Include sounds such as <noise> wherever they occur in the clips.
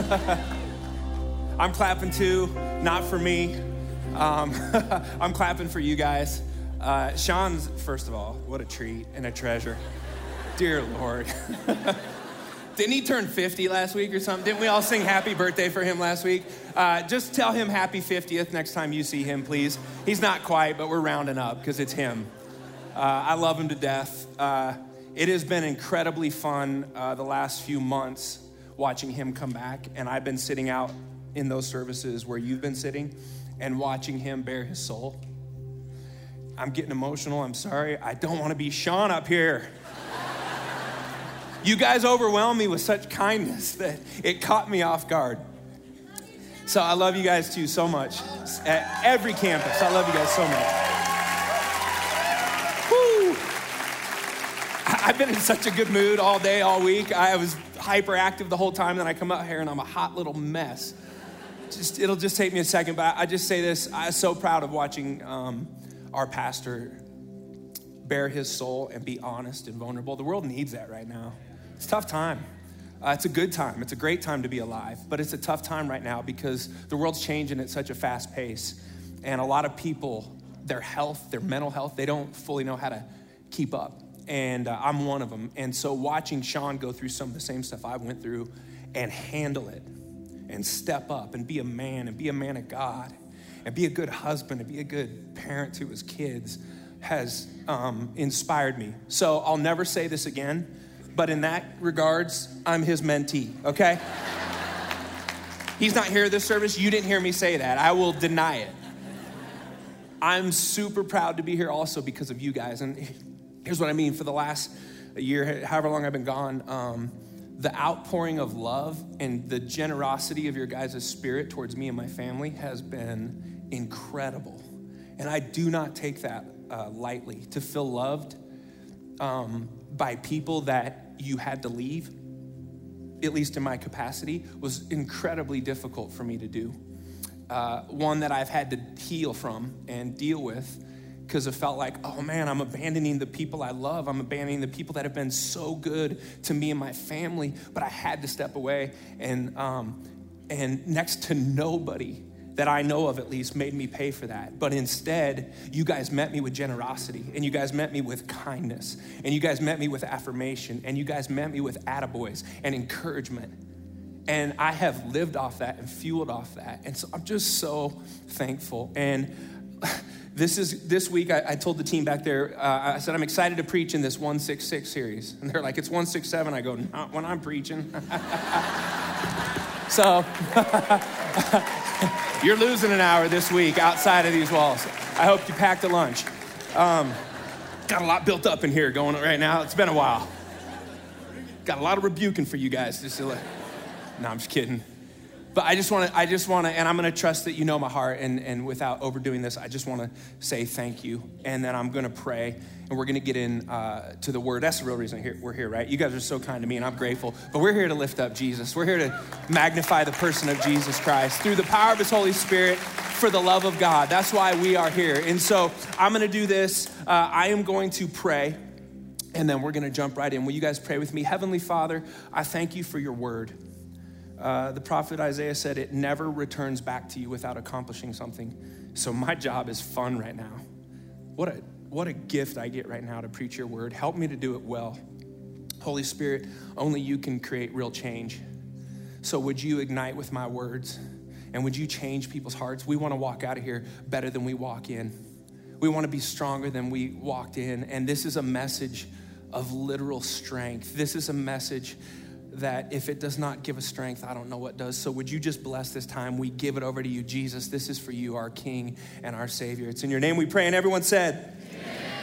<laughs> I'm clapping too, not for me. Um, <laughs> I'm clapping for you guys. Uh, Sean's, first of all, what a treat and a treasure. Dear Lord. <laughs> Didn't he turn 50 last week or something? Didn't we all sing happy birthday for him last week? Uh, just tell him happy 50th next time you see him, please. He's not quite, but we're rounding up because it's him. Uh, I love him to death. Uh, it has been incredibly fun uh, the last few months watching him come back, and I've been sitting out in those services where you've been sitting and watching him bare his soul. I'm getting emotional. I'm sorry. I don't want to be Sean up here. You guys overwhelmed me with such kindness that it caught me off guard. So I love you guys too so much. At every campus, I love you guys so much. Woo! I've been in such a good mood all day, all week. I was hyperactive the whole time. Then I come out here and I'm a hot little mess. Just it'll just take me a second, but I just say this: I'm so proud of watching um, our pastor bare his soul and be honest and vulnerable. The world needs that right now. It's a tough time. Uh, it's a good time. It's a great time to be alive, but it's a tough time right now because the world's changing at such a fast pace. And a lot of people, their health, their mental health, they don't fully know how to keep up. And uh, I'm one of them. And so watching Sean go through some of the same stuff I went through and handle it and step up and be a man and be a man of God and be a good husband and be a good parent to his kids has um, inspired me. So I'll never say this again, but in that regards, I'm his mentee, okay? <laughs> He's not here this service. You didn't hear me say that. I will deny it. I'm super proud to be here also because of you guys. And here's what I mean for the last year, however long I've been gone, um, the outpouring of love and the generosity of your guys' spirit towards me and my family has been incredible. And I do not take that uh, lightly. To feel loved um, by people that you had to leave, at least in my capacity, was incredibly difficult for me to do. Uh, one that I've had to heal from and deal with because it felt like, oh man, I'm abandoning the people I love. I'm abandoning the people that have been so good to me and my family. But I had to step away, and um, and next to nobody that I know of at least made me pay for that. But instead, you guys met me with generosity, and you guys met me with kindness, and you guys met me with affirmation, and you guys met me with attaboys and encouragement. And I have lived off that and fueled off that. And so I'm just so thankful. And <laughs> this is this week I, I told the team back there, uh, I said, I'm excited to preach in this 166 series. And they're like, it's 167. I go, not when I'm preaching. <laughs> so <laughs> You're losing an hour this week outside of these walls. I hope you packed a lunch. Um, got a lot built up in here going right now. It's been a while. Got a lot of rebuking for you guys. Just to let, no, I'm just kidding. But I just want to, I just want to, and I'm going to trust that you know my heart. And, and without overdoing this, I just want to say thank you. And then I'm going to pray, and we're going to get in uh, to the word. That's the real reason we're here, right? You guys are so kind to me, and I'm grateful. But we're here to lift up Jesus. We're here to magnify the person of Jesus Christ through the power of His Holy Spirit for the love of God. That's why we are here. And so I'm going to do this. Uh, I am going to pray. And then we're going to jump right in. Will you guys pray with me? Heavenly Father, I thank you for your word. Uh, the prophet Isaiah said, It never returns back to you without accomplishing something. So my job is fun right now. What a, what a gift I get right now to preach your word. Help me to do it well. Holy Spirit, only you can create real change. So would you ignite with my words? And would you change people's hearts? We want to walk out of here better than we walk in. We want to be stronger than we walked in. And this is a message of literal strength. This is a message that if it does not give us strength, I don't know what does. So would you just bless this time? We give it over to you, Jesus. This is for you, our King and our Savior. It's in your name we pray, and everyone said,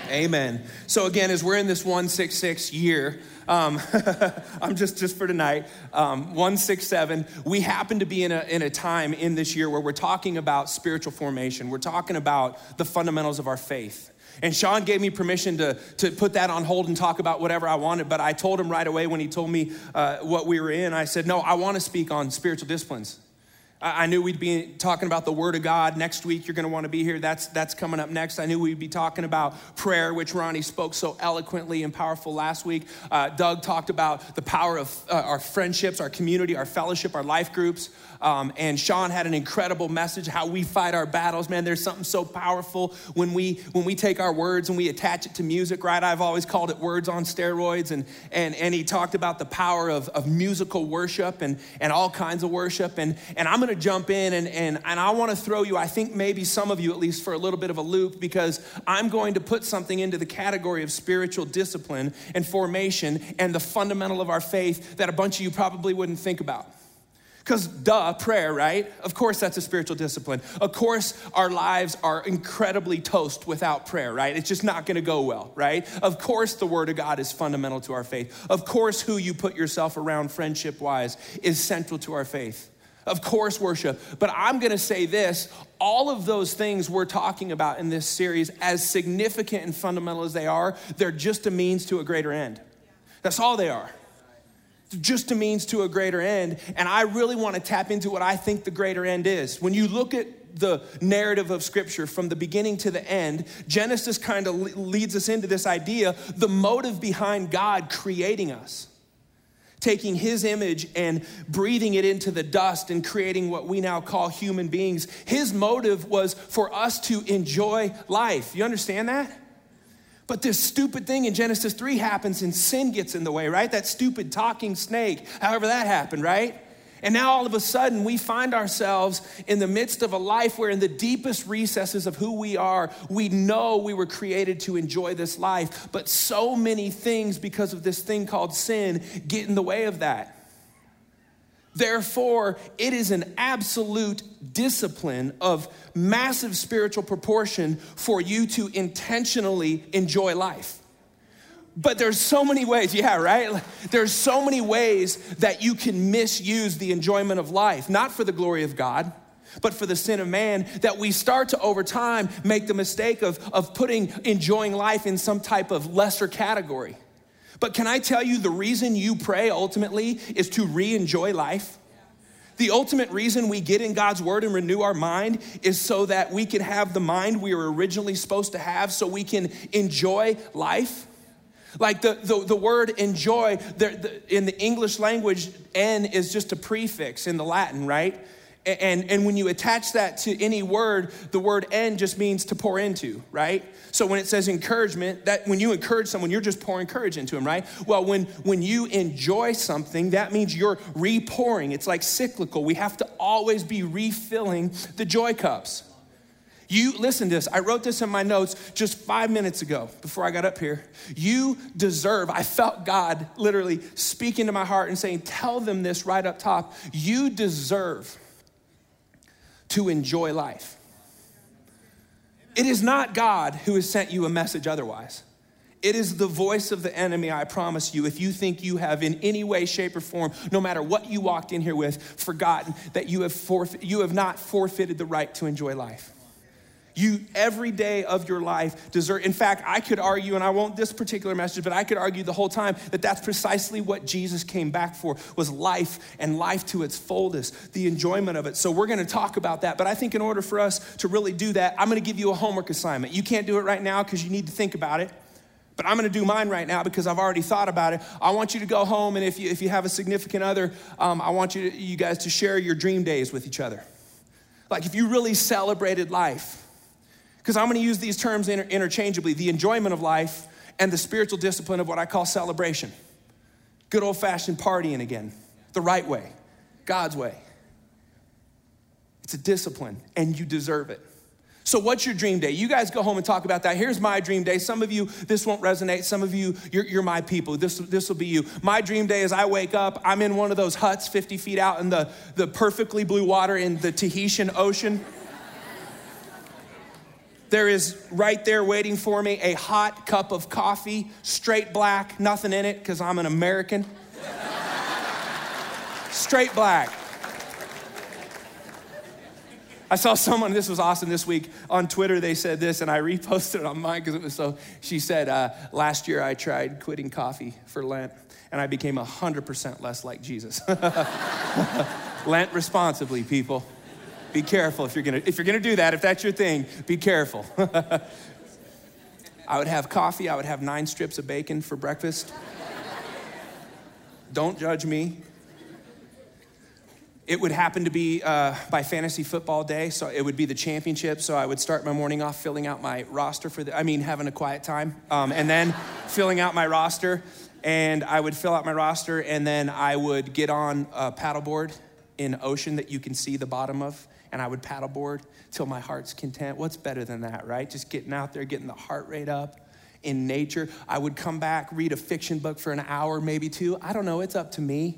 Amen. Amen. So again, as we're in this 166 year, um, <laughs> I'm just just for tonight, um, 167. We happen to be in a in a time in this year where we're talking about spiritual formation. We're talking about the fundamentals of our faith. And Sean gave me permission to, to put that on hold and talk about whatever I wanted, but I told him right away when he told me uh, what we were in, I said, No, I want to speak on spiritual disciplines. I knew we'd be talking about the Word of God. Next week, you're going to want to be here. That's, that's coming up next. I knew we'd be talking about prayer, which Ronnie spoke so eloquently and powerful last week. Uh, Doug talked about the power of uh, our friendships, our community, our fellowship, our life groups. Um, and Sean had an incredible message how we fight our battles. Man, there's something so powerful when we when we take our words and we attach it to music, right? I've always called it words on steroids. And and and he talked about the power of, of musical worship and, and all kinds of worship. And and I'm gonna jump in and and, and I want to throw you, I think maybe some of you at least for a little bit of a loop, because I'm going to put something into the category of spiritual discipline and formation and the fundamental of our faith that a bunch of you probably wouldn't think about. Because, duh, prayer, right? Of course, that's a spiritual discipline. Of course, our lives are incredibly toast without prayer, right? It's just not gonna go well, right? Of course, the Word of God is fundamental to our faith. Of course, who you put yourself around friendship wise is central to our faith. Of course, worship. But I'm gonna say this all of those things we're talking about in this series, as significant and fundamental as they are, they're just a means to a greater end. That's all they are just a means to a greater end. And I really want to tap into what I think the greater end is. When you look at the narrative of Scripture from the beginning to the end, Genesis kind of leads us into this idea the motive behind God creating us. Taking his image and breathing it into the dust and creating what we now call human beings. His motive was for us to enjoy life. You understand that? But this stupid thing in Genesis 3 happens and sin gets in the way, right? That stupid talking snake, however that happened, right? And now all of a sudden we find ourselves in the midst of a life where, in the deepest recesses of who we are, we know we were created to enjoy this life. But so many things, because of this thing called sin, get in the way of that. Therefore, it is an absolute discipline of massive spiritual proportion for you to intentionally enjoy life. But there's so many ways, yeah, right? <laughs> There's so many ways that you can misuse the enjoyment of life, not for the glory of God, but for the sin of man, that we start to over time make the mistake of, of putting enjoying life in some type of lesser category. But can I tell you the reason you pray ultimately is to re enjoy life? The ultimate reason we get in God's word and renew our mind is so that we can have the mind we were originally supposed to have, so we can enjoy life. Like the, the, the word enjoy, the, the, in the English language, N is just a prefix in the Latin, right? And, and when you attach that to any word, the word end just means to pour into, right? So when it says encouragement, that when you encourage someone, you're just pouring courage into them, right? Well, when, when you enjoy something, that means you're repouring. It's like cyclical. We have to always be refilling the joy cups. You listen to this. I wrote this in my notes just five minutes ago before I got up here. You deserve, I felt God literally speaking to my heart and saying, Tell them this right up top. You deserve to enjoy life. It is not God who has sent you a message otherwise. It is the voice of the enemy, I promise you. If you think you have, in any way, shape, or form, no matter what you walked in here with, forgotten that you have, forfeit, you have not forfeited the right to enjoy life. You, every day of your life, deserve. In fact, I could argue, and I won't this particular message, but I could argue the whole time that that's precisely what Jesus came back for was life and life to its fullest, the enjoyment of it. So we're going to talk about that. But I think in order for us to really do that, I'm going to give you a homework assignment. You can't do it right now because you need to think about it. But I'm gonna do mine right now because I've already thought about it. I want you to go home, and if you, if you have a significant other, um, I want you, to, you guys to share your dream days with each other. Like if you really celebrated life, because I'm going to use these terms inter- interchangeably the enjoyment of life and the spiritual discipline of what I call celebration. Good old fashioned partying again, the right way, God's way. It's a discipline, and you deserve it. So, what's your dream day? You guys go home and talk about that. Here's my dream day. Some of you, this won't resonate. Some of you, you're, you're my people. This, this will be you. My dream day is I wake up, I'm in one of those huts 50 feet out in the, the perfectly blue water in the Tahitian Ocean. There is right there waiting for me a hot cup of coffee, straight black, nothing in it because I'm an American. straight black. I saw someone, this was awesome this week on Twitter. They said this, and I reposted it on mine because it was so. She said, uh, Last year I tried quitting coffee for Lent, and I became 100% less like Jesus. <laughs> Lent responsibly, people. Be careful if you're gonna if you're gonna do that. If that's your thing, be careful. <laughs> I would have coffee. I would have nine strips of bacon for breakfast. Don't judge me. It would happen to be uh, by fantasy football day, so it would be the championship. So I would start my morning off filling out my roster for the, I mean, having a quiet time, um, and then <laughs> filling out my roster. And I would fill out my roster, and then I would get on a paddleboard in ocean that you can see the bottom of, and I would paddleboard till my heart's content. What's better than that, right? Just getting out there, getting the heart rate up in nature. I would come back, read a fiction book for an hour, maybe two. I don't know, it's up to me.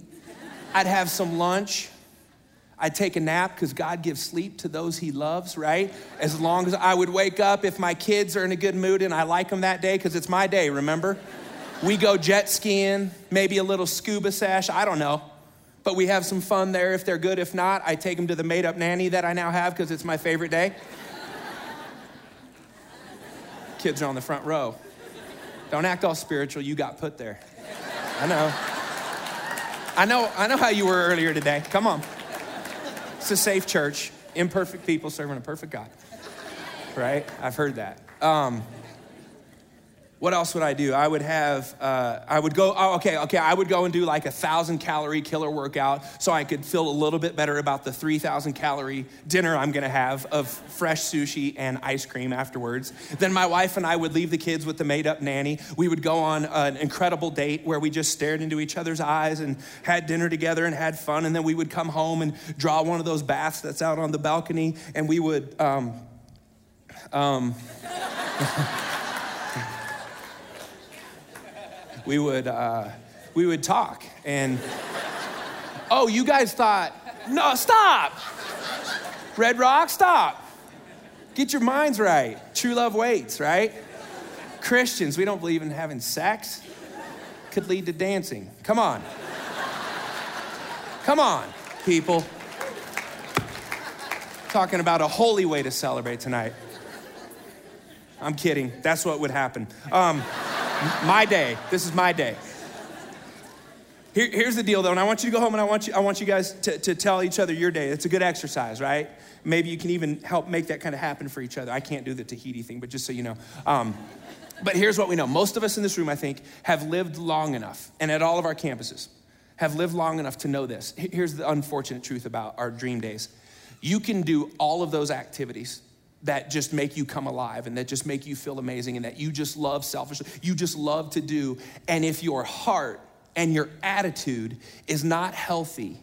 I'd have some lunch I'd take a nap because God gives sleep to those he loves, right? As long as I would wake up if my kids are in a good mood and I like them that day because it's my day, remember? We go jet skiing, maybe a little scuba sash, I don't know. But we have some fun there if they're good. If not, I take them to the made up nanny that I now have because it's my favorite day. <laughs> Kids are on the front row. Don't act all spiritual, you got put there. I know. I know, I know how you were earlier today. Come on. It's a safe church, imperfect people serving a perfect God. Right? I've heard that. Um, what else would I do? I would have, uh, I would go, oh, okay, okay, I would go and do like a thousand calorie killer workout so I could feel a little bit better about the 3,000 calorie dinner I'm gonna have of fresh sushi and ice cream afterwards. Then my wife and I would leave the kids with the made up nanny. We would go on an incredible date where we just stared into each other's eyes and had dinner together and had fun. And then we would come home and draw one of those baths that's out on the balcony and we would, um, um, <laughs> we would, uh, we would talk. And, oh, you guys thought, no, stop. Red Rock, stop. Get your minds right. True love waits, right? Christians, we don't believe in having sex. Could lead to dancing. Come on. Come on, people. Talking about a holy way to celebrate tonight. I'm kidding. That's what would happen. Um, my day. This is my day. Here, here's the deal, though, and I want you to go home and I want you, I want you guys to, to tell each other your day. It's a good exercise, right? Maybe you can even help make that kind of happen for each other. I can't do the Tahiti thing, but just so you know. Um, but here's what we know most of us in this room, I think, have lived long enough, and at all of our campuses, have lived long enough to know this. Here's the unfortunate truth about our dream days you can do all of those activities that just make you come alive and that just make you feel amazing and that you just love selfishly, you just love to do. And if your heart and your attitude is not healthy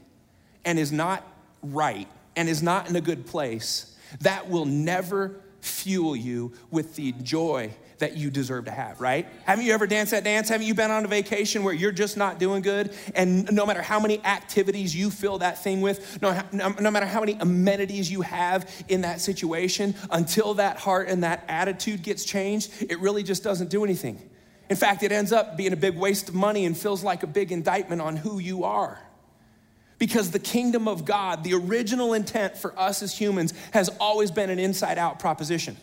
and is not right and is not in a good place, that will never fuel you with the joy that you deserve to have, right? Haven't you ever danced that dance? Haven't you been on a vacation where you're just not doing good? And no matter how many activities you fill that thing with, no, no, no matter how many amenities you have in that situation, until that heart and that attitude gets changed, it really just doesn't do anything. In fact, it ends up being a big waste of money and feels like a big indictment on who you are. Because the kingdom of God, the original intent for us as humans, has always been an inside out proposition.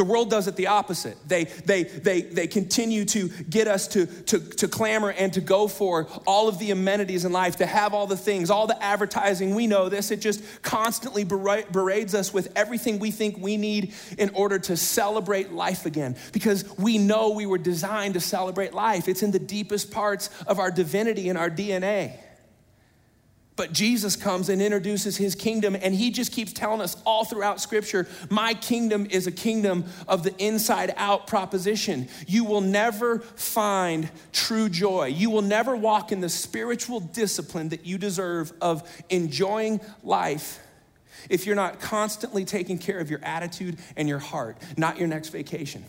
The world does it the opposite. They, they, they, they continue to get us to, to, to clamor and to go for all of the amenities in life, to have all the things, all the advertising. We know this. It just constantly berades us with everything we think we need in order to celebrate life again. Because we know we were designed to celebrate life, it's in the deepest parts of our divinity and our DNA. But Jesus comes and introduces his kingdom, and he just keeps telling us all throughout scripture my kingdom is a kingdom of the inside out proposition. You will never find true joy. You will never walk in the spiritual discipline that you deserve of enjoying life if you're not constantly taking care of your attitude and your heart, not your next vacation.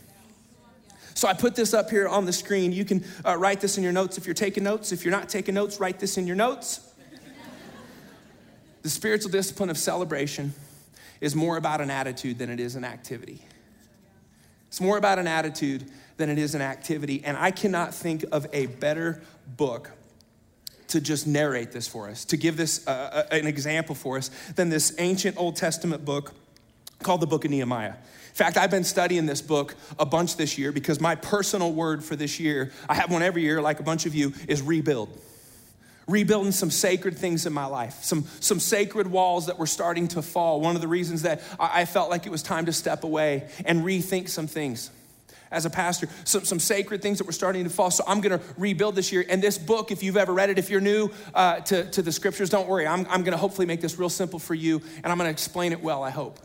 So I put this up here on the screen. You can uh, write this in your notes if you're taking notes. If you're not taking notes, write this in your notes. The spiritual discipline of celebration is more about an attitude than it is an activity. It's more about an attitude than it is an activity. And I cannot think of a better book to just narrate this for us, to give this uh, uh an example for us, than this ancient Old Testament book called the Book of Nehemiah. In fact, I've been studying this book a bunch this year because my personal word for this year, I have one every year, like a bunch of you, is rebuild rebuilding some sacred things in my life, some, some sacred walls that were starting to fall. One of the reasons that I, felt like it was time to step away and rethink some things as a pastor, some, some sacred things that were starting to fall. So I'm going to rebuild this year. And this book, if you've ever read it, if you're new uh, to, to the scriptures, don't worry. I'm, I'm going to hopefully make this real simple for you, and I'm going to explain it well, I hope.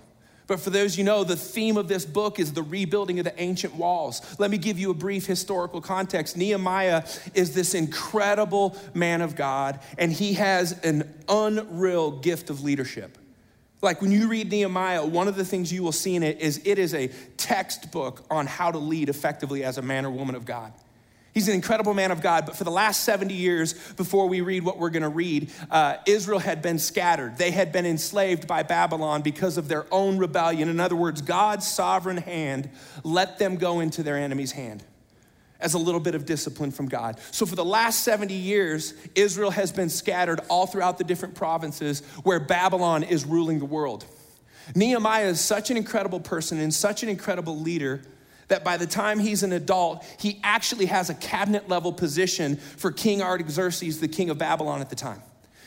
But for those you know, the theme of this book is the rebuilding of the ancient walls. Let me give you a brief historical context. Nehemiah is this incredible man of God, and he has an unreal gift of leadership. Like when you read Nehemiah, one of the things you will see in it is it is a textbook on how to lead effectively as a man or woman of God. He's an incredible man of God, but for the last 70 years before we read what we're gonna read, uh, Israel had been scattered. They had been enslaved by Babylon because of their own rebellion. In other words, God's sovereign hand let them go into their enemy's hand as a little bit of discipline from God. So, for the last 70 years, Israel has been scattered all throughout the different provinces where Babylon is ruling the world. Nehemiah is such an incredible person and such an incredible leader that by the time he's an adult, he actually has a cabinet level position for King Artaxerxes, the king of Babylon at the time.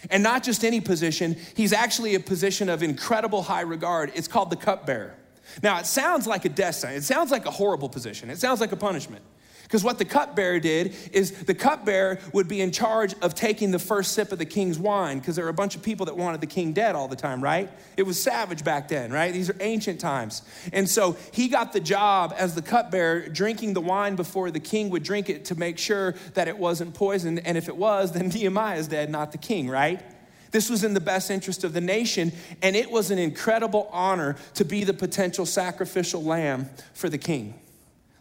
And not just any position, he's actually a position of incredible high regard. It's called the cupbearer. Now, it sounds like a death sentence, it sounds like a horrible position, it sounds like a punishment. Because what the cupbearer did is the cupbearer would be in charge of taking the first sip of the king's wine, because there were a bunch of people that wanted the king dead all the time, right? It was savage back then, right? These are ancient times. And so he got the job as the cupbearer, drinking the wine before the king would drink it to make sure that it wasn't poisoned. And if it was, then <laughs> Nehemiah is dead, not the king, right? This was in the best interest of the nation, and it was an incredible honor to be the potential sacrificial lamb for the king.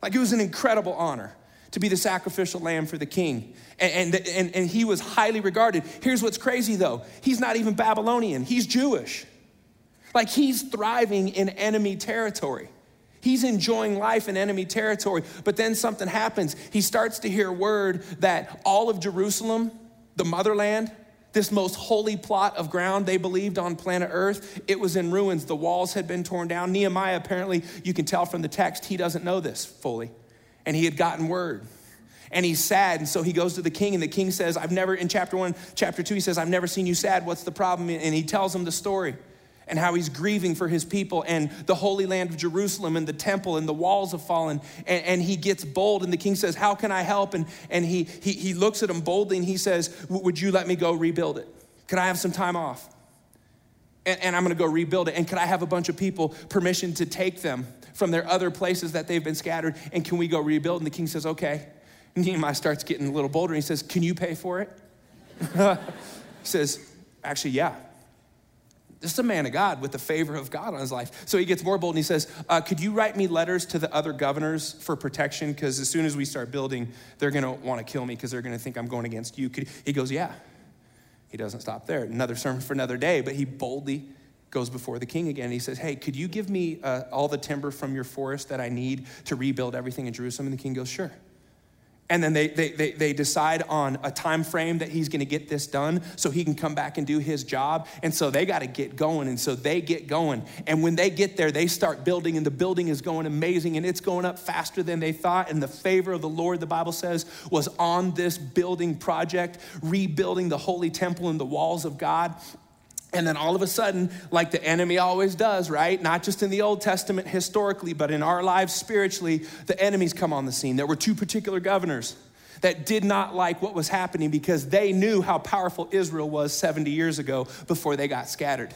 Like it was an incredible honor to be the sacrificial lamb for the king. And, and, and, and, he was highly regarded. Here's what's crazy though he's not even Babylonian, he's Jewish. Like he's thriving in enemy territory. He's enjoying life in enemy territory. But then something happens. He starts to hear word that all of Jerusalem, the motherland, this most holy plot of ground they believed on planet Earth, it was in ruins. The walls had been torn down. Nehemiah, apparently, you can tell from the text, he doesn't know this fully and he had gotten word. And he's sad, and so he goes to the king, and the king says, I've never, in chapter one, chapter two, he says, I've never seen you sad. What's the problem? And he tells him the story and how he's grieving for his people and the holy land of Jerusalem and the temple and the walls have fallen. And, and, he gets bold, and the king says, How can I help? And, and he, he, he looks at him boldly and he says, Would you let me go rebuild it? Could I have some time off? And, and I'm gonna go rebuild it. And could I have a bunch of people permission to take them from their other places that they've been scattered, and can we go rebuild? And the king says, okay. Nehemiah starts getting a little bolder, and he says, can you pay for it? <laughs> he says, actually, yeah. This is a man of God with the favor of God on his life. So he gets more bold and he says, uh, Could you write me letters to the other governors for protection? Because as soon as we start building, they're going to want to kill me because they're going to think I'm going against you. Could, he goes, Yeah. He doesn't stop there. Another sermon for another day, but he boldly goes before the king again. He says, Hey, could you give me uh, all the timber from your forest that I need to rebuild everything in Jerusalem? And the king goes, Sure. And then they, they, they, they decide on a time frame that he's going to get this done so he can come back and do his job. And so they got to get going. And so they get going. And when they get there, they start building, and the building is going amazing, and it's going up faster than they thought. And the favor of the Lord, the Bible says, was on this building project, rebuilding the holy temple and the walls of God. And then all of a sudden, like the enemy always does, right? Not just in the Old Testament historically, but in our lives spiritually, the enemies come on the scene. There were two particular governors that did not like what was happening because they knew how powerful Israel was 70 years ago before they got scattered.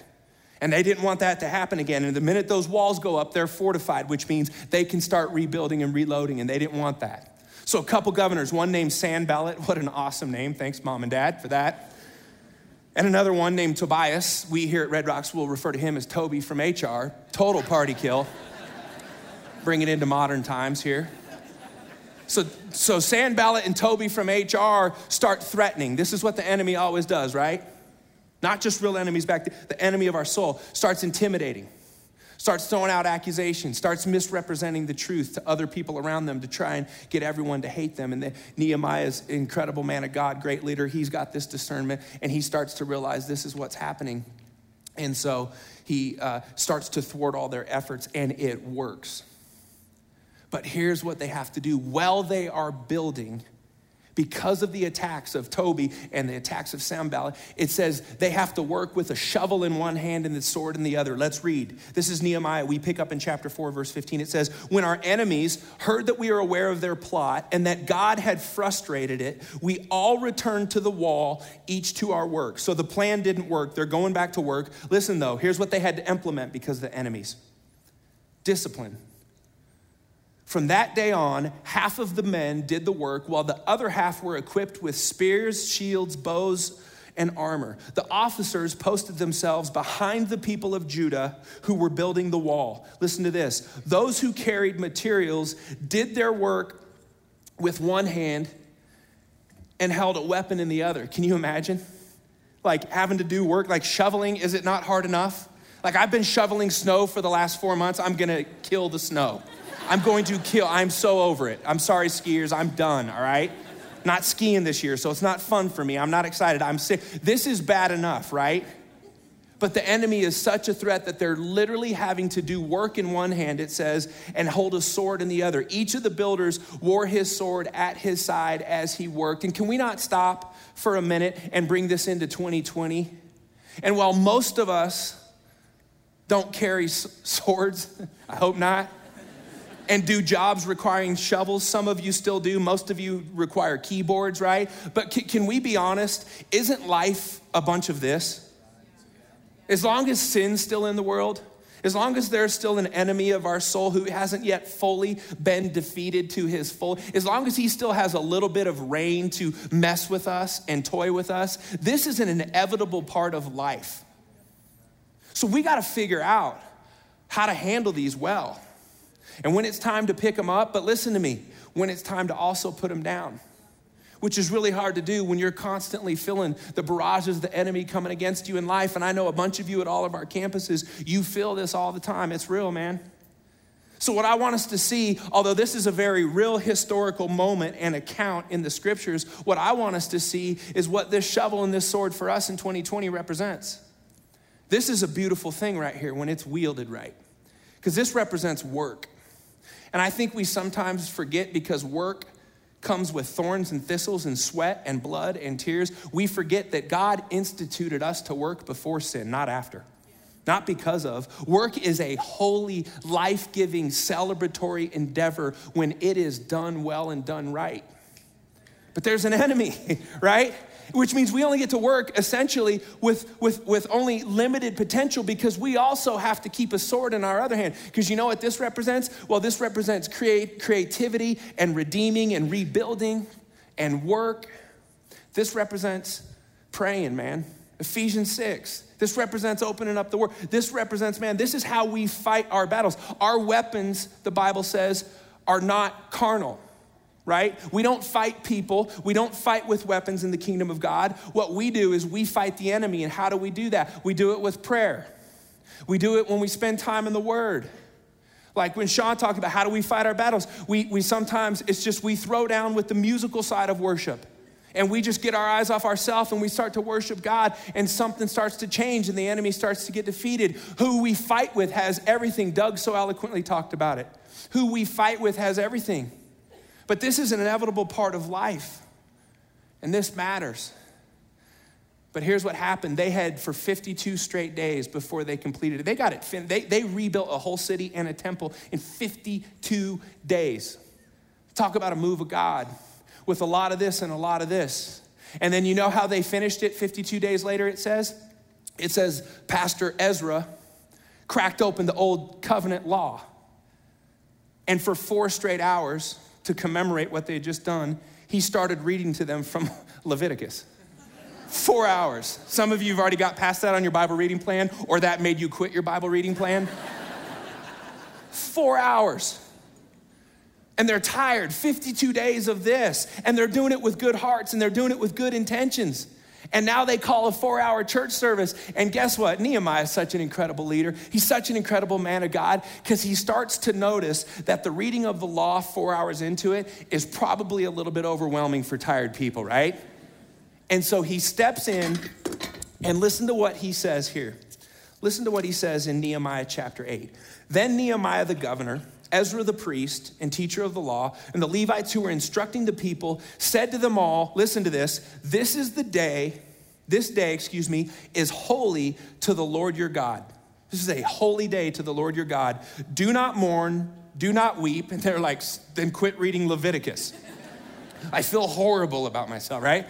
And they didn't want that to happen again. And the minute those walls go up, they're fortified, which means they can start rebuilding and reloading, and they didn't want that. So, a couple governors, one named Sanballat, <laughs> what an awesome name. Thanks, mom and dad, for that. And another one named Tobias. We here at Red Rocks will refer to him as Toby from HR. Total party kill. Bring it into modern times here. So, so Sanballat and Toby from HR start threatening. This is what the enemy always does, right? Not just real enemies back there, the enemy of our soul starts intimidating starts throwing out accusations, starts misrepresenting the truth to other people around them to try and get everyone to hate them. And the, Nehemiah's incredible man of God, great leader, he's got this discernment and he starts to realize this is what's happening. And so he uh, starts to thwart all their efforts and it works. But here's what they have to do while they are building, because of the attacks of Toby and the attacks of Sanballat, it says they have to work with a shovel in one hand and the sword in the other. Let's read. This is Nehemiah. We pick up in chapter 4, verse 15. It says, When our enemies heard that we were aware of their plot and that God had frustrated it, we all returned to the wall, each to our work. So the plan didn't work. They're going back to work. Listen, though, here's what they had to implement because of the enemies discipline. From that day on, half of the men did the work, while the other half were equipped with spears, shields, bows, and armor. The officers posted themselves behind the people of Judah who were building the wall. Listen to this those who carried materials did their work with one hand and held a weapon in the other. Can you imagine? Like having to do work like shoveling, is it not hard enough? Like I've been shoveling snow for the last four months, I'm gonna kill the snow. I'm going to kill. I'm so over it. I'm sorry, skiers. I'm done, all right? Not skiing this year, so it's not fun for me. I'm not excited. I'm sick. This is bad enough, right? But the enemy is such a threat that they're literally having to do work in one hand, it says, and hold a sword in the other. Each of the builders wore his sword at his side as he worked. And can we not stop for a minute and bring this into 2020? And while most of us don't carry swords, <laughs> I hope not and do jobs requiring shovels. Some of you still do. Most of you require keyboards, right? But can, can we be honest? Isn't life a bunch of this? As long as sin's still in the world, as long as there's still an enemy of our soul who hasn't yet fully been defeated to his full, as long as he still has a little bit of reign to mess with us and toy with us, this is an inevitable part of life. So we got to figure out how to handle these well. And when it's time to pick them up, but listen to me, when it's time to also put them down, which is really hard to do when you're constantly feeling the barrages of the enemy coming against you in life. And I know a bunch of you at all of our campuses, you feel this all the time. It's real, man. So, what I want us to see, although this is a very real historical moment and account in the scriptures, what I want us to see is what this shovel and this sword for us in 2020 represents. This is a beautiful thing right here when it's wielded right, because this represents work. And I think we sometimes forget because work comes with thorns and thistles and sweat and blood and tears. We forget that God instituted us to work before sin, not after. Not because of. Work is a holy, life giving, celebratory endeavor when it is done well and done right. But there's an enemy, <laughs> right? Which means we only get to work essentially with, with, with only limited potential because we also have to keep a sword in our other hand. Because you know what this represents? Well, this represents create, creativity and redeeming and rebuilding and work. This represents praying, man. Ephesians 6. This represents opening up the word. This represents, man, this is how we fight our battles. Our weapons, the Bible says, are not carnal right? We don't fight people. We don't fight with weapons in the kingdom of God. What we do is we fight the enemy. And how do we do that? We do it with prayer. We do it when we spend time in the Word. Like when Sean talked about how do we fight our battles, we, we sometimes, it's just we throw down with the musical side of worship. And we just get our eyes off ourselves and we start to worship God, and something starts to change and the enemy starts to get defeated. Who we fight with has everything. Doug so eloquently talked about it. Who we fight with has everything. But this is an inevitable part of life, and this matters. But here's what happened. They had for 52 straight days before they completed it. They got it. They, they rebuilt a whole city and a temple in 52 days. Talk about a move of God with a lot of this and a lot of this. And then you know how they finished it 52 days later, it says? It says, Pastor Ezra cracked open the old covenant law. And for four straight hours, to commemorate what they had just done, he started reading to them from <laughs> Leviticus. Four hours. Some of you have already got past that on your Bible reading plan, or that made you quit your Bible reading plan. <laughs> Four hours. And they're tired, 52 days of this, and they're doing it with good hearts and they're doing it with good intentions. And now they call a four hour church service. And guess what? Nehemiah is such an incredible leader. He's such an incredible man of God because he starts to notice that the reading of the law four hours into it is probably a little bit overwhelming for tired people, right? And so he steps in and listen to what he says here. Listen to what he says in Nehemiah chapter 8. Then Nehemiah the governor Ezra the priest and teacher of the law, and the Levites who were instructing the people said to them all, Listen to this, this is the day, this day, excuse me, is holy to the Lord your God. This is a holy day to the Lord your God. Do not mourn, do not weep. And they're like, Then quit reading Leviticus. <laughs> I feel horrible about myself, right?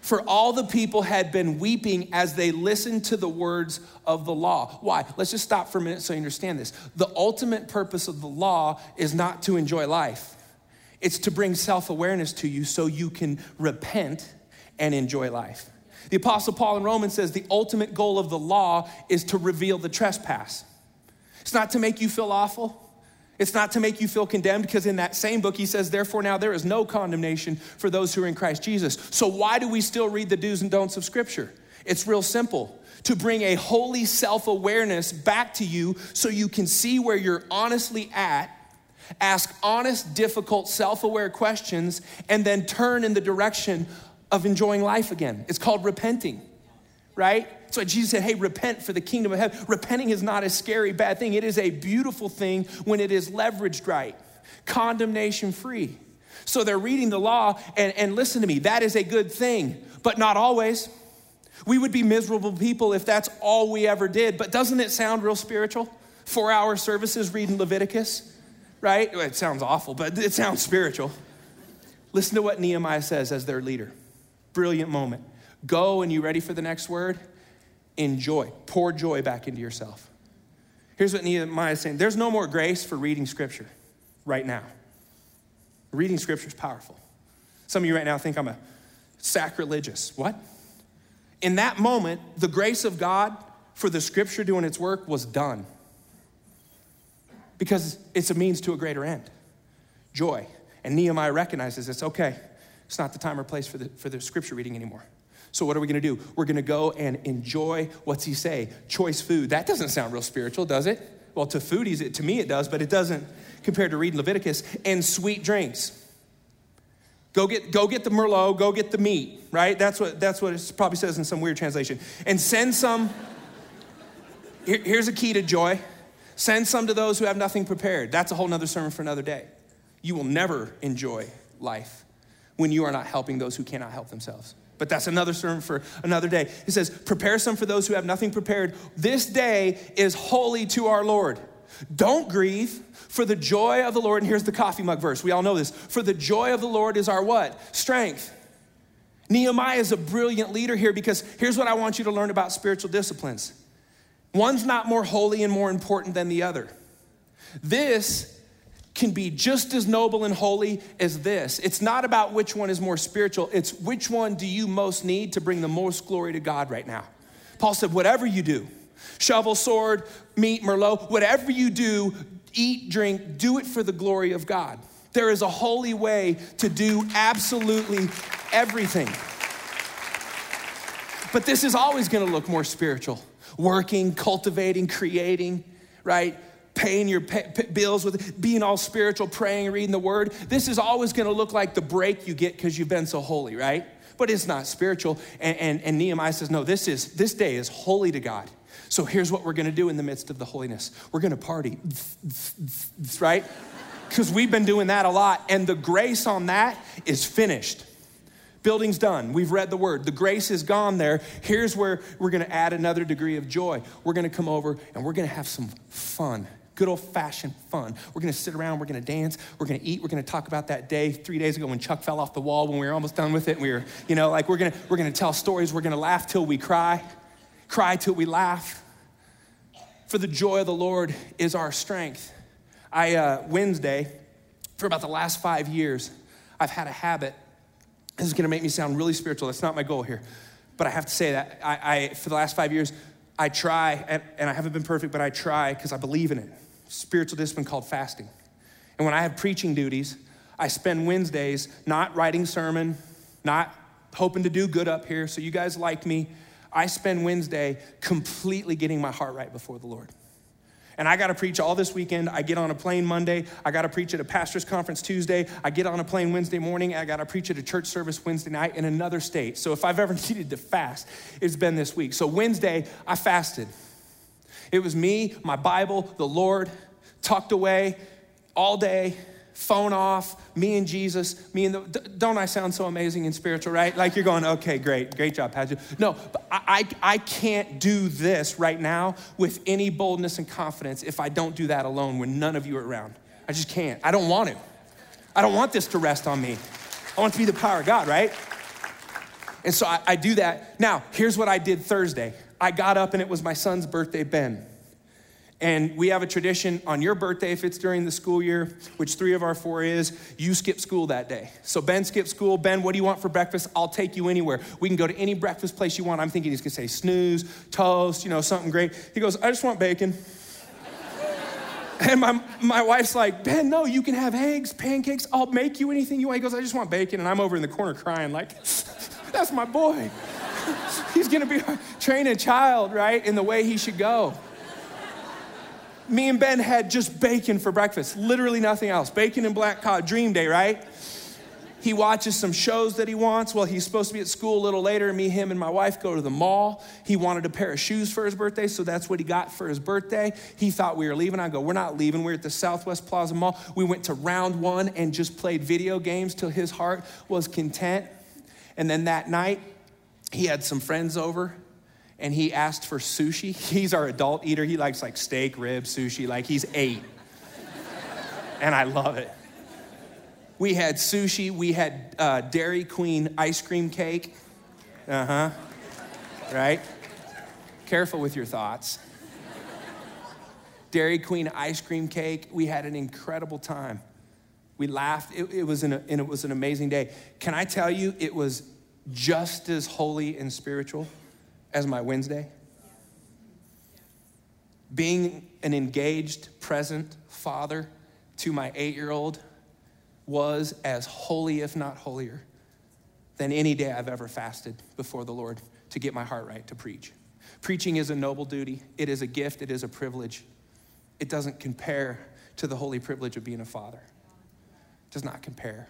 For all the people had been weeping as they listened to the words of the law. Why? Let's just stop for a minute so you understand this. The ultimate purpose of the law is not to enjoy life, it's to bring self awareness to you so you can repent and enjoy life. The Apostle Paul in Romans says the ultimate goal of the law is to reveal the trespass. It's not to make you feel awful. It's not to make you feel condemned because in that same book he says, Therefore, now there is no condemnation for those who are in Christ Jesus. So, why do we still read the do's and don'ts of Scripture? It's real simple to bring a holy self awareness back to you so you can see where you're honestly at, ask honest, difficult, self aware questions, and then turn in the direction of enjoying life again. It's called repenting, right? That's why Jesus said, hey, repent for the kingdom of heaven. Repenting is not a scary, bad thing. It is a beautiful thing when it is leveraged right, condemnation free. So they're reading the law, and, and listen to me, that is a good thing, but not always. We would be miserable people if that's all we ever did, but doesn't it sound real spiritual? Four hour services reading Leviticus, right? It sounds awful, but it sounds spiritual. Listen to what Nehemiah says as their leader. Brilliant moment. Go, and you ready for the next word? Enjoy. Pour joy back into yourself. Here's what Nehemiah is saying there's no more grace for reading scripture right now. Reading scripture is powerful. Some of you right now think I'm a sacrilegious. What? In that moment, the grace of God for the scripture doing its work was done because it's a means to a greater end joy. And Nehemiah recognizes it's okay, it's not the time or place for the, for the scripture reading anymore. So, what are we gonna do? We're gonna go and enjoy, what's he say? Choice food. That doesn't sound real spiritual, does it? Well, to foodies, it, to me it does, but it doesn't compared to reading Leviticus. And sweet drinks. Go get, go get the Merlot, go get the meat, right? That's what, that's what it probably says in some weird translation. And send some, here, here's a key to joy send some to those who have nothing prepared. That's a whole nother sermon for another day. You will never enjoy life when you are not helping those who cannot help themselves. But that's another sermon for another day. He says, Prepare some for those who have nothing prepared. This day is holy to our Lord. Don't grieve, for the joy of the Lord, and here's the coffee mug verse. We all know this. For the joy of the Lord is our what? Strength. Nehemiah is a brilliant leader here because here's what I want you to learn about spiritual disciplines one's not more holy and more important than the other. This can be just as noble and holy as this. It's not about which one is more spiritual, it's which one do you most need to bring the most glory to God right now. Paul said, whatever you do, shovel, sword, meat, merlot, whatever you do, eat, drink, do it for the glory of God. There is a holy way to do absolutely everything. But this is always gonna look more spiritual working, cultivating, creating, right? Paying your pay, pay bills with being all spiritual, praying, reading the word. This is always going to look like the break you get because you've been so holy, right? But it's not spiritual. And, and, and Nehemiah says, no, this is this day is holy to God. So here's what we're going to do in the midst of the holiness. We're going to party, <laughs> right? Because we've been doing that a lot, and the grace on that is finished. Building's done. We've read the word. The grace is gone there. Here's where we're going to add another degree of joy. We're going to come over and we're going to have some fun good old fashioned fun. We're gonna sit around, we're gonna dance, we're gonna eat, we're gonna talk about that day three days ago when Chuck fell off the wall when we were almost done with it. We were, you know, like we're gonna, we're gonna tell stories, we're gonna laugh till we cry, cry till we laugh. For the joy of the Lord is our strength. I, uh, Wednesday, for about the last five years, I've had a habit. This is gonna make me sound really spiritual. That's not my goal here. But I have to say that I, I for the last five years, I try, and, and I haven't been perfect, but I try because I believe in it spiritual discipline called fasting. And when I have preaching duties, I spend Wednesdays not writing sermon, not hoping to do good up here so you guys like me. I spend Wednesday completely getting my heart right before the Lord. And I got to preach all this weekend. I get on a plane Monday. I got to preach at a pastor's conference Tuesday. I get on a plane Wednesday morning. I got to preach at a church service Wednesday night in another state. So if I've ever <laughs> needed to fast, it's been this week. So Wednesday, I fasted. It was me, my Bible, the Lord, tucked away all day, phone off, me and Jesus, me and the, don't I sound so amazing and spiritual, right? Like you're going, okay, great, great job, Patrick. No, I, I, I can't do this right now with any boldness and confidence if I don't do that alone when none of you are around. I just can't. I don't want to. I don't want this to rest on me. I want to be the power of God, right? And so I, I do that. Now, here's what I did Thursday. I got up and it was my son's birthday, Ben. And we have a tradition on your birthday, if it's during the school year, which three of our four is, you skip school that day. So Ben skipped school. Ben, what do you want for breakfast? I'll take you anywhere. We can go to any breakfast place you want. I'm thinking he's gonna say snooze, toast, you know, something great. He goes, I just want bacon. <laughs> and my, my wife's like, Ben, no, you can have eggs, pancakes. I'll make you anything you want. He goes, I just want bacon. And I'm over in the corner crying, like, <laughs> that's my boy. <laughs> he's gonna be train a child, right, in the way he should go me and Ben had just bacon for breakfast, literally nothing else. Bacon and black cod, dream day, right? He watches some shows that he wants. Well, he's supposed to be at school a little later. Me, him, and my wife go to the mall. He wanted a pair of shoes for his birthday, so that's what he got for his birthday. He thought we were leaving. I go, We're not leaving. We're at the Southwest Plaza Mall. We went to Round One and just played video games till his heart was content. And then that night, he had some friends over and he asked for sushi. <laughs> He's our adult eater. He likes like steak, ribs, sushi. Like he's eight. <laughs> and I love it. We had sushi. We had uh, Dairy Queen ice cream cake. Uh huh. Right? Careful with your thoughts. Dairy Queen ice cream cake. We had an incredible time. We laughed. It, it was an, and it was an amazing day. Can I tell you, it was just as holy and spiritual as my Wednesday? Being an engaged, present father to my eight year old was as holy, if not holier, than any day I've ever fasted before the Lord to get my heart right to preach. Preaching is a noble duty, it is a gift, it is a privilege. It doesn't compare to the holy privilege of being a father. It does not compare.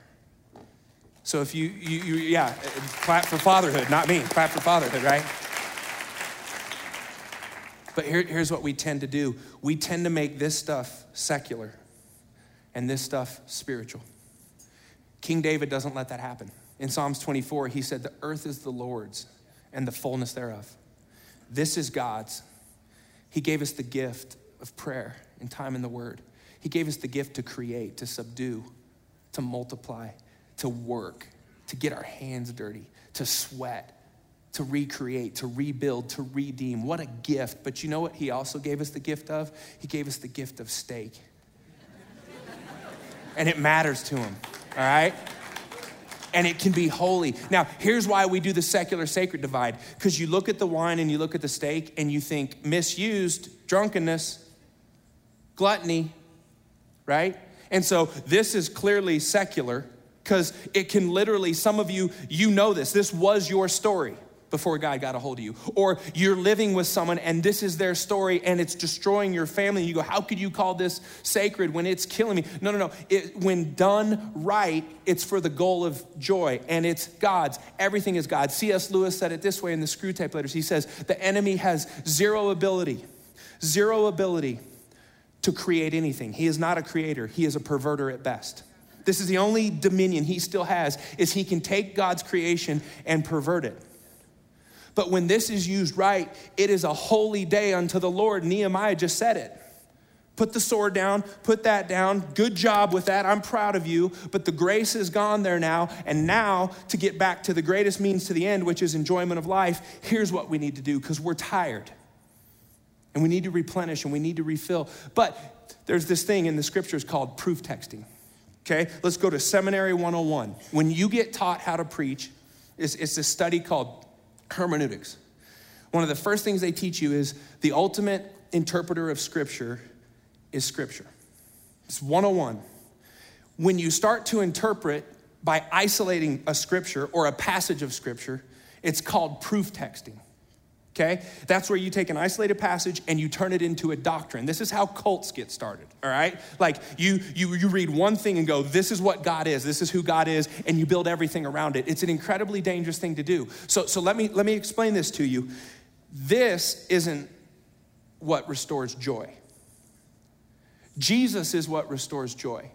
So if you, you, you yeah, clap for fatherhood, not me, clap for fatherhood, right? But here, here's what we tend to do we tend to make this stuff secular and this stuff spiritual. King David doesn't let that happen. In Psalms 24, he said, The earth is the Lord's and the fullness thereof. This is God's. He gave us the gift of prayer and time in the Word. He gave us the gift to create, to subdue, to multiply, to work, to get our hands dirty, to sweat, to recreate, to rebuild, to redeem. What a gift. But you know what he also gave us the gift of? He gave us the gift of steak. and it matters to him, all right? And it can be holy. Now, here's why we do the secular sacred divide because you look at the wine and you look at the steak and you think misused, drunkenness, gluttony, right? And so this is clearly secular because it can literally, some of you, you know this. This was your story before God got a hold of you. Or you're living with someone and this is their story and it's destroying your family. You go, How could you call this sacred when it's killing me? No, no, no. It, when done right, it's for the goal of joy and it's God's. Everything is God. C.S. Lewis said it this way in the Screwtape Letters. He says, The enemy has zero ability, zero ability to create anything. He is not a creator, he is a perverter at best. This is the only dominion he still has is he can take God's creation and pervert it. But when this is used right, it is a holy day unto the Lord. Nehemiah just said it. Put the sword down, put that down. Good job with that. I'm proud of you. But the grace is gone there now. And now, to get back to the greatest means to the end, which is enjoyment of life, here's what we need to do because we're tired. And we need to replenish and we need to refill. But there's this thing in the scriptures called proof texting. Okay, let's go to Seminary 101. When you get taught how to preach, it's, it's a study called hermeneutics. One of the first things they teach you is the ultimate interpreter of Scripture is Scripture. It's 101. When you start to interpret by isolating a Scripture or a passage of Scripture, it's called proof texting okay? That's where you take an isolated passage and you turn it into a doctrine. This is how cults get started, all right? Like you you you read one thing and go, this is what God is, this is who God is, and you build everything around it. It's an incredibly dangerous thing to do. So so let me let me explain this to you. This isn't what restores joy. Jesus is what restores joy.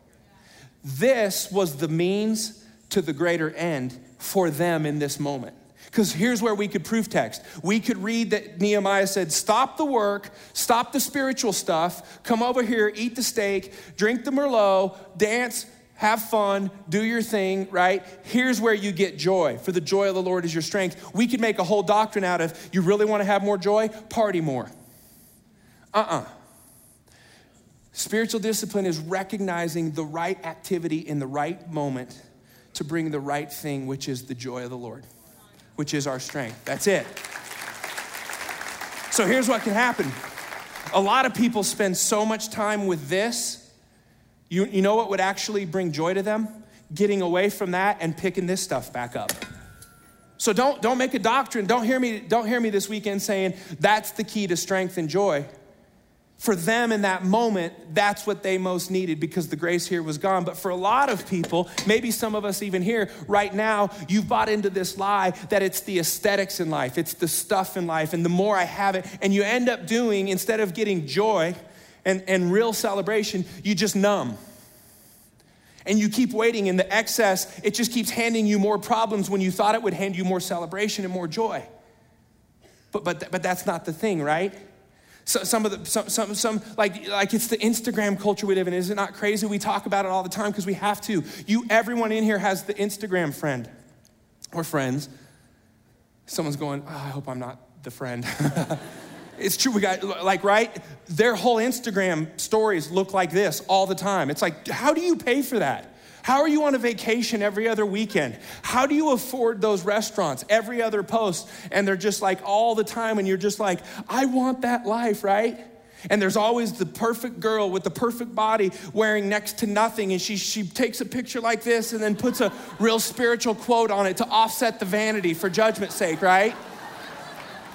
This was the means to the greater end for them in this moment. Because here's where we could proof text. We could read that Nehemiah said, Stop the work, stop the spiritual stuff, come over here, eat the steak, drink the Merlot, dance, have fun, do your thing, right? Here's where you get joy. For the joy of the Lord is your strength. We could make a whole doctrine out of you really want to have more joy? Party more. Uh uh-uh. uh Spiritual discipline is recognizing the right activity in the right moment to bring the right thing, which is the joy of the Lord which is our strength. That's it. So here's what can happen a lot of people spend so much time with this. You, you know what would actually bring joy to them? Getting away from that and picking this stuff back up. So don't, don't make a doctrine. Don't hear, me, don't hear me this weekend saying that's the key to strength and joy for them in that moment, that's what they most needed because the grace here was gone. But for a lot of people, maybe some of us even here right now, you've bought into this lie that it's the aesthetics in life, it's the stuff in life, and the more I have it, and you end up doing, instead of getting joy and, and real celebration, you just numb. And you keep waiting, in the excess, it just keeps handing you more problems when you thought it would hand you more celebration and more joy. But, but, but that's not the thing, right? So, some of the some, some some like like it's the Instagram culture we live in. Is it not crazy? We talk about it all the time because we have to. You, everyone in here has the Instagram friend or friends. Someone's going, oh, I hope I'm not the friend. <laughs> it's true. We got like right. Their whole Instagram stories look like this all the time. It's like, how do you pay for that? How are you on a vacation every other weekend? How do you afford those restaurants every other post? And they're just like all the time, and you're just like, I want that life, right? And there's always the perfect girl with the perfect body wearing next to nothing. And she, she takes a picture like this and then puts a real spiritual quote on it to offset the vanity for judgment's sake, right?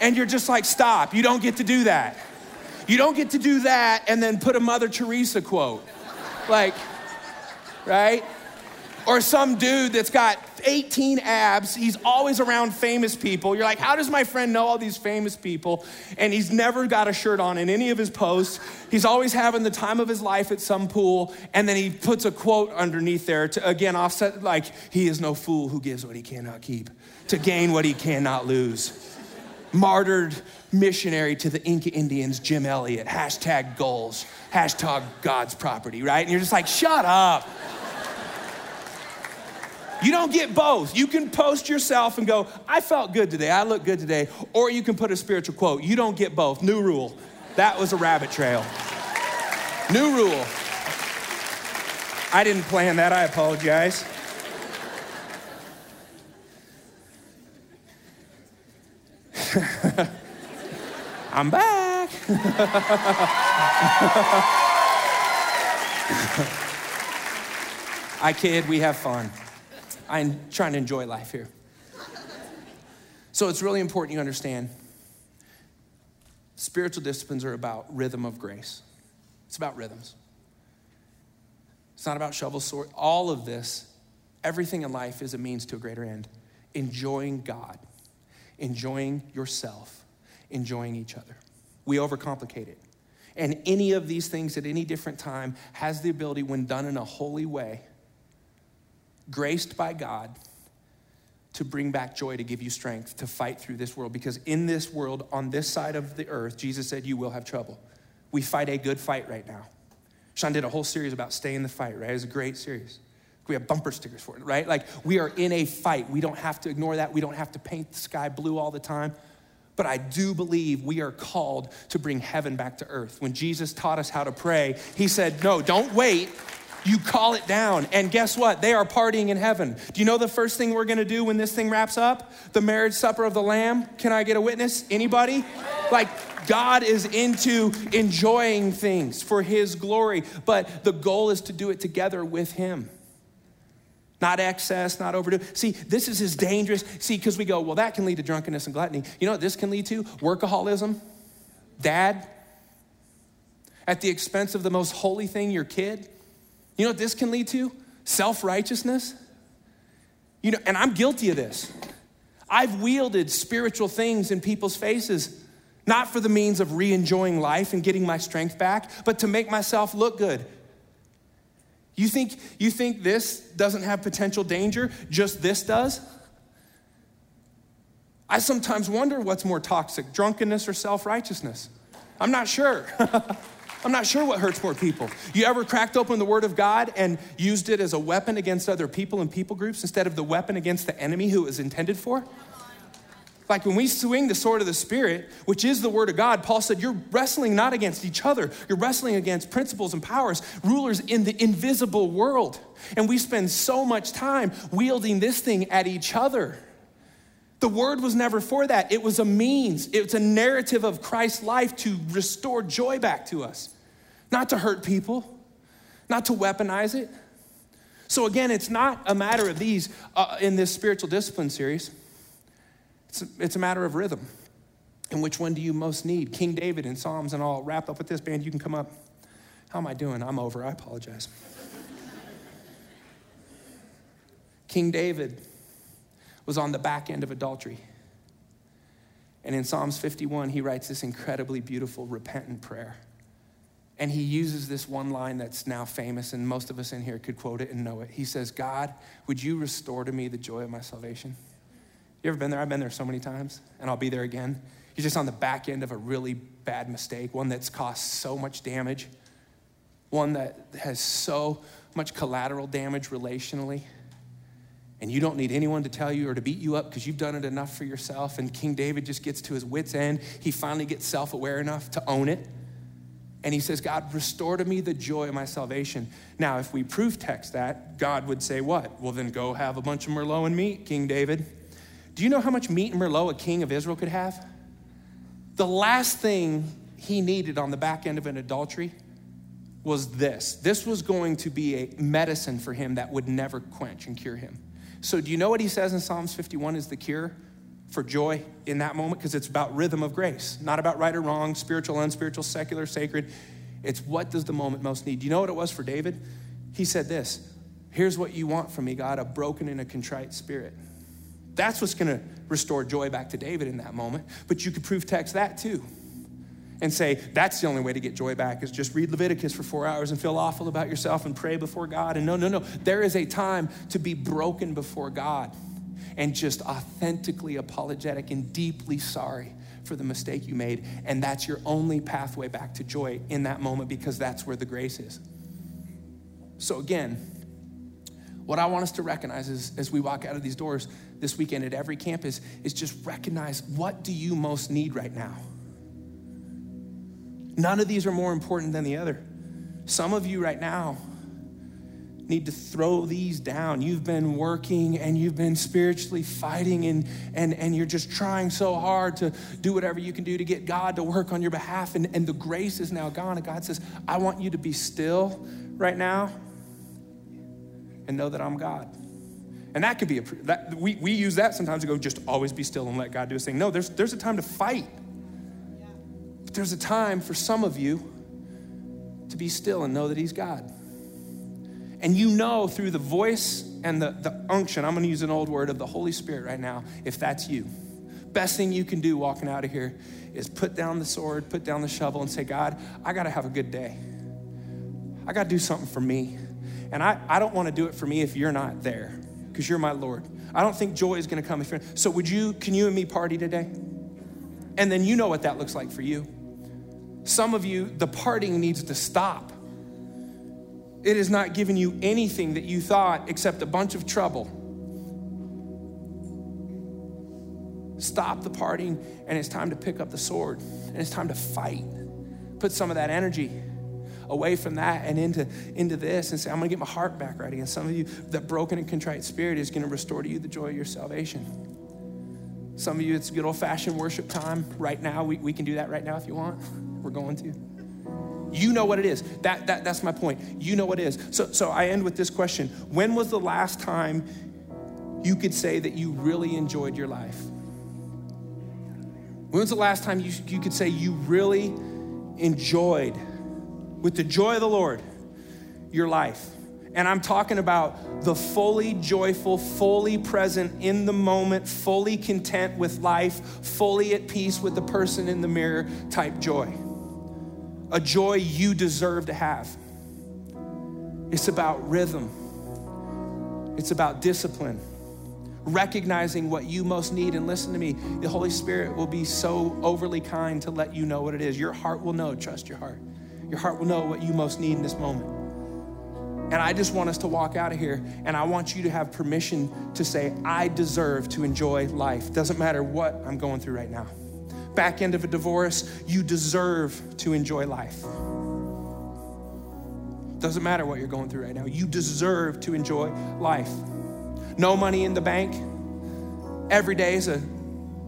And you're just like, stop. You don't get to do that. You don't get to do that and then put a Mother Teresa quote. Like, right? Or some dude that's got 18 abs, he's always around famous people. You're like, how does my friend know all these famous people? And he's never got a shirt on in any of his posts. He's always having the time of his life at some pool. And then he puts a quote underneath there to again offset, like, he is no fool who gives what he cannot keep to gain what he cannot lose. Martyred missionary to the Inca Indians, Jim Elliot, hashtag goals, hashtag God's property, right? And you're just like, shut up. You don't get both. You can post yourself and go, I felt good today, I look good today. Or you can put a spiritual quote. You don't get both. New rule. That was a rabbit trail. New rule. I didn't plan that, I apologize. <laughs> I'm back. <laughs> I kid, we have fun. I'm trying to enjoy life here. So it's really important you understand spiritual disciplines are about rhythm of grace. It's about rhythms. It's not about shovel sword. All of this, everything in life is a means to a greater end. Enjoying God, enjoying yourself, enjoying each other. We overcomplicate it. And any of these things at any different time has the ability, when done in a holy way, graced by God to bring back joy, to give you strength to fight through this world. Because in this world, on this side of the earth, Jesus said, You will have trouble. We fight a good fight right now. Sean did a whole series about stay in the fight, right? It was a great series. We have bumper stickers for it, right? Like we are in a fight. We don't have to ignore that. We don't have to paint the sky blue all the time. But I do believe we are called to bring heaven back to earth. When Jesus taught us how to pray, he said, No, don't wait you call it down. And guess what? They are partying in heaven. Do you know the first thing we're going to do when this thing wraps up? The marriage supper of the Lamb. Can I get a witness? Anybody? Like, God is into enjoying things for His glory, but the goal is to do it together with Him. Not excess, not overdo. See, this is as dangerous. See, because we go, well, that can lead to drunkenness and gluttony. You know what this can lead to? Workaholism. Dad. At the expense of the most holy thing, your kid. You know what this can lead to? Self righteousness. You know, and I'm guilty of this. I've wielded spiritual things in people's faces, not for the means of re enjoying life and getting my strength back, but to make myself look good. You think, you think this doesn't have potential danger, just this does? I sometimes wonder what's more toxic, drunkenness or self righteousness. I'm not sure. <laughs> I'm not sure what hurts more people. You ever cracked open the Word of God and used it as a weapon against other people and people groups instead of the weapon against the enemy who it was intended for? Like when we swing the sword of the Spirit, which is the Word of God, Paul said, You're wrestling not against each other, you're wrestling against principles and powers, rulers in the invisible world. And we spend so much time wielding this thing at each other. The word was never for that. It was a means, it's a narrative of Christ's life to restore joy back to us, not to hurt people, not to weaponize it. So, again, it's not a matter of these uh, in this spiritual discipline series. It's a, it's a matter of rhythm. And which one do you most need? King David in Psalms, and I'll wrap up with this band. You can come up. How am I doing? I'm over. I apologize. <laughs> King David was on the back end of adultery. And in Psalms 51, he writes this incredibly beautiful, repentant prayer. And he uses this one line that's now famous, and most of us in here could quote it and know it. He says, God, would you restore to me the joy of my salvation? You ever been there? I've been there so many times, and I'll be there again. You're just on the back end of a really bad mistake, one that's caused so much damage, one that has so much collateral damage relationally. And you don't need anyone to tell you or to beat you up because you've done it enough for yourself. And King David just gets to his wits' end. He finally gets self aware enough to own it. And he says, God, restore to me the joy of my salvation. Now, if we proof text that, God would say, What? Well, then go have a bunch of Merlot and meat, King David. Do you know how much meat and Merlot a king of Israel could have? The last thing he needed on the back end of an adultery was this. This was going to be a medicine for him that would never quench and cure him. So, do you know what he says in Psalms 51 is the cure for joy in that moment? Because it's about rhythm of grace, not about right or wrong, spiritual, unspiritual, secular, sacred. It's what does the moment most need? Do you know what it was for David? He said this Here's what you want from me, God, a broken and a contrite spirit. That's what's going to restore joy back to David in that moment. But you could proof text that too and say, that's the only way to get joy back is just read Leviticus for four hours and feel awful about yourself and pray before God. And no, no, no. There is a time to be broken before God and just authentically apologetic and deeply sorry for the mistake you made. And that's your only pathway back to joy in that moment because that's where the grace is. So, again, what I want us to recognize is as we walk out of these doors this weekend at every campus is just recognize what do you most need right now? None of these are more important than the other. Some of you right now need to throw these down. You've been working and you've been spiritually fighting and, and, and you're just trying so hard to do whatever you can do to get God to work on your behalf. And, and the grace is now gone. And God says, I want you to be still right now and know that I'm God. And that could be a, that, we, we use that sometimes to go, just always be still and let God do his thing. No, there's, there's a time to fight. There's a time for some of you to be still and know that he's God. And you know through the voice and the, the unction, I'm to use an old word of the Holy Spirit right now, if that's you. Best thing you can do walking out of here is put down the sword, put down the shovel, and say, God, I got to have a good day. I got to do something for me. And I, I don't want to do it for me if you're not there, because you're my Lord. I don't think joy is to come if you're. So would you, can you and me party today? And then you know what that looks like for you. Some of you, the partying needs to stop. It has not given you anything that you thought except a bunch of trouble. Stop the partying, and it's time to pick up the sword, and it's time to fight. Put some of that energy away from that and into, into this and say, I'm gonna get my heart back right again. Some of you, that broken and contrite spirit is gonna restore to you the joy of your salvation. Some of you, it's good old fashioned worship time right now. We, we can do that right now if you want. <laughs> We're going to. You know what it is. That, that, that's my point. You know what it is. So, so I end with this question When was the last time you could say that you really enjoyed your life? When was the last time you, you could say you really enjoyed with the joy of the Lord, your life. And I'm talking about the fully joyful, fully present in the moment, fully content with life, fully at peace with the person in the mirror type joy. A joy you deserve to have. It's about rhythm, it's about discipline, recognizing what you most need. And listen to me, the Holy Spirit will be so overly kind to let you know what it is. Your heart will know, trust your heart. Your heart will know what you most need in this moment. And I just want us to walk out of here and I want you to have permission to say, I deserve to enjoy life. Doesn't matter what I'm going through right now. Back end of a divorce, you deserve to enjoy life. Doesn't matter what you're going through right now. You deserve to enjoy life. No money in the bank. Every day is a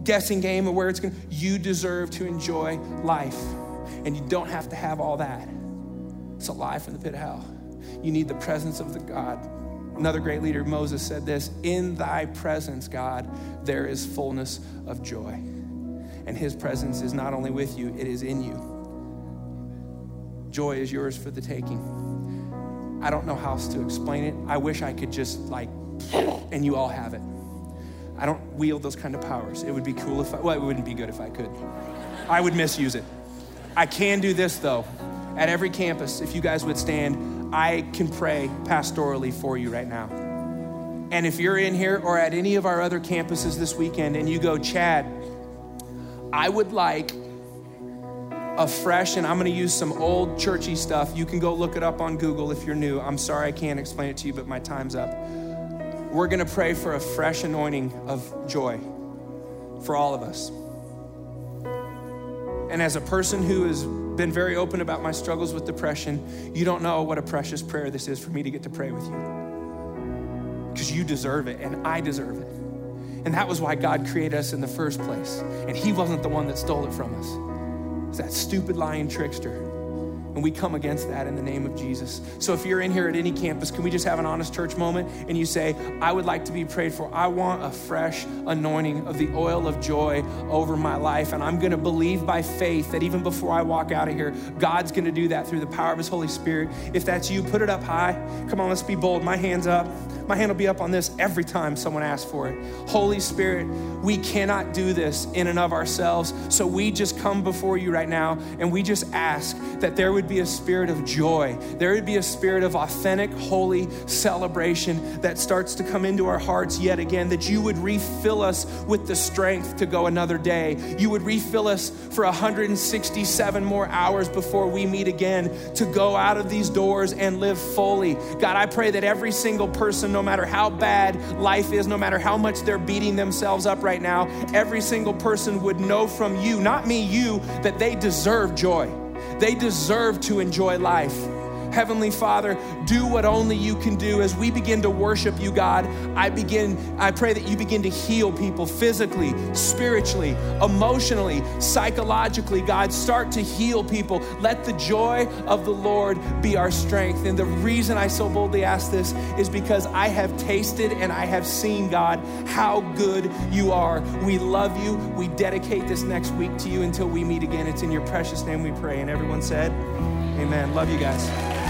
guessing game of where it's going. You deserve to enjoy life. And you don't have to have all that. It's a lie from the pit of hell. You need the presence of the God. Another great leader, Moses, said this In thy presence, God, there is fullness of joy. And his presence is not only with you, it is in you. Joy is yours for the taking. I don't know how else to explain it. I wish I could just like, <sniffs> and you all have it. I don't wield those kind of powers. It would be cool if I, well, it wouldn't be good if I could. I would misuse it. I can do this though. At every campus, if you guys would stand, I can pray pastorally for you right now. And if you're in here or at any of our other campuses this weekend and you go, Chad, I would like a fresh, and I'm gonna use some old churchy stuff. You can go look it up on Google if you're new. I'm sorry I can't explain it to you, but my time's up. We're gonna pray for a fresh anointing of joy for all of us. And as a person who has been very open about my struggles with depression, you don't know what a precious prayer this is for me to get to pray with you. Because you deserve it, and I deserve it. And that was why God created us in the first place. And He wasn't the one that stole it from us, it's that stupid lying trickster. And we come against that in the name of Jesus. So if you're in here at any campus, can we just have an honest church moment and you say, I would like to be prayed for. I want a fresh anointing of the oil of joy over my life. And I'm going to believe by faith that even before I walk out of here, God's going to do that through the power of His Holy Spirit. If that's you, put it up high. Come on, let's be bold. My hand's up. My hand will be up on this every time someone asks for it. Holy Spirit, we cannot do this in and of ourselves. So we just come before you right now and we just ask that there would be a spirit of joy. There would be a spirit of authentic, holy celebration that starts to come into our hearts yet again, that you would refill us with the strength to go another day. You would refill us for 167 more hours before we meet again to go out of these doors and live fully. God, I pray that every single person, no matter how bad life is, no matter how much they're beating themselves up right now, every single person would know from you, not me, you, that they deserve joy. They deserve to enjoy life. Heavenly Father, do what only you can do as we begin to worship you, God. I begin, I pray that you begin to heal people physically, spiritually, emotionally, psychologically. God, start to heal people. Let the joy of the Lord be our strength. And the reason I so boldly ask this is because I have tasted and I have seen, God, how good you are. We love you. We dedicate this next week to you until we meet again. It's in your precious name we pray. And everyone said, Amen. Love you guys.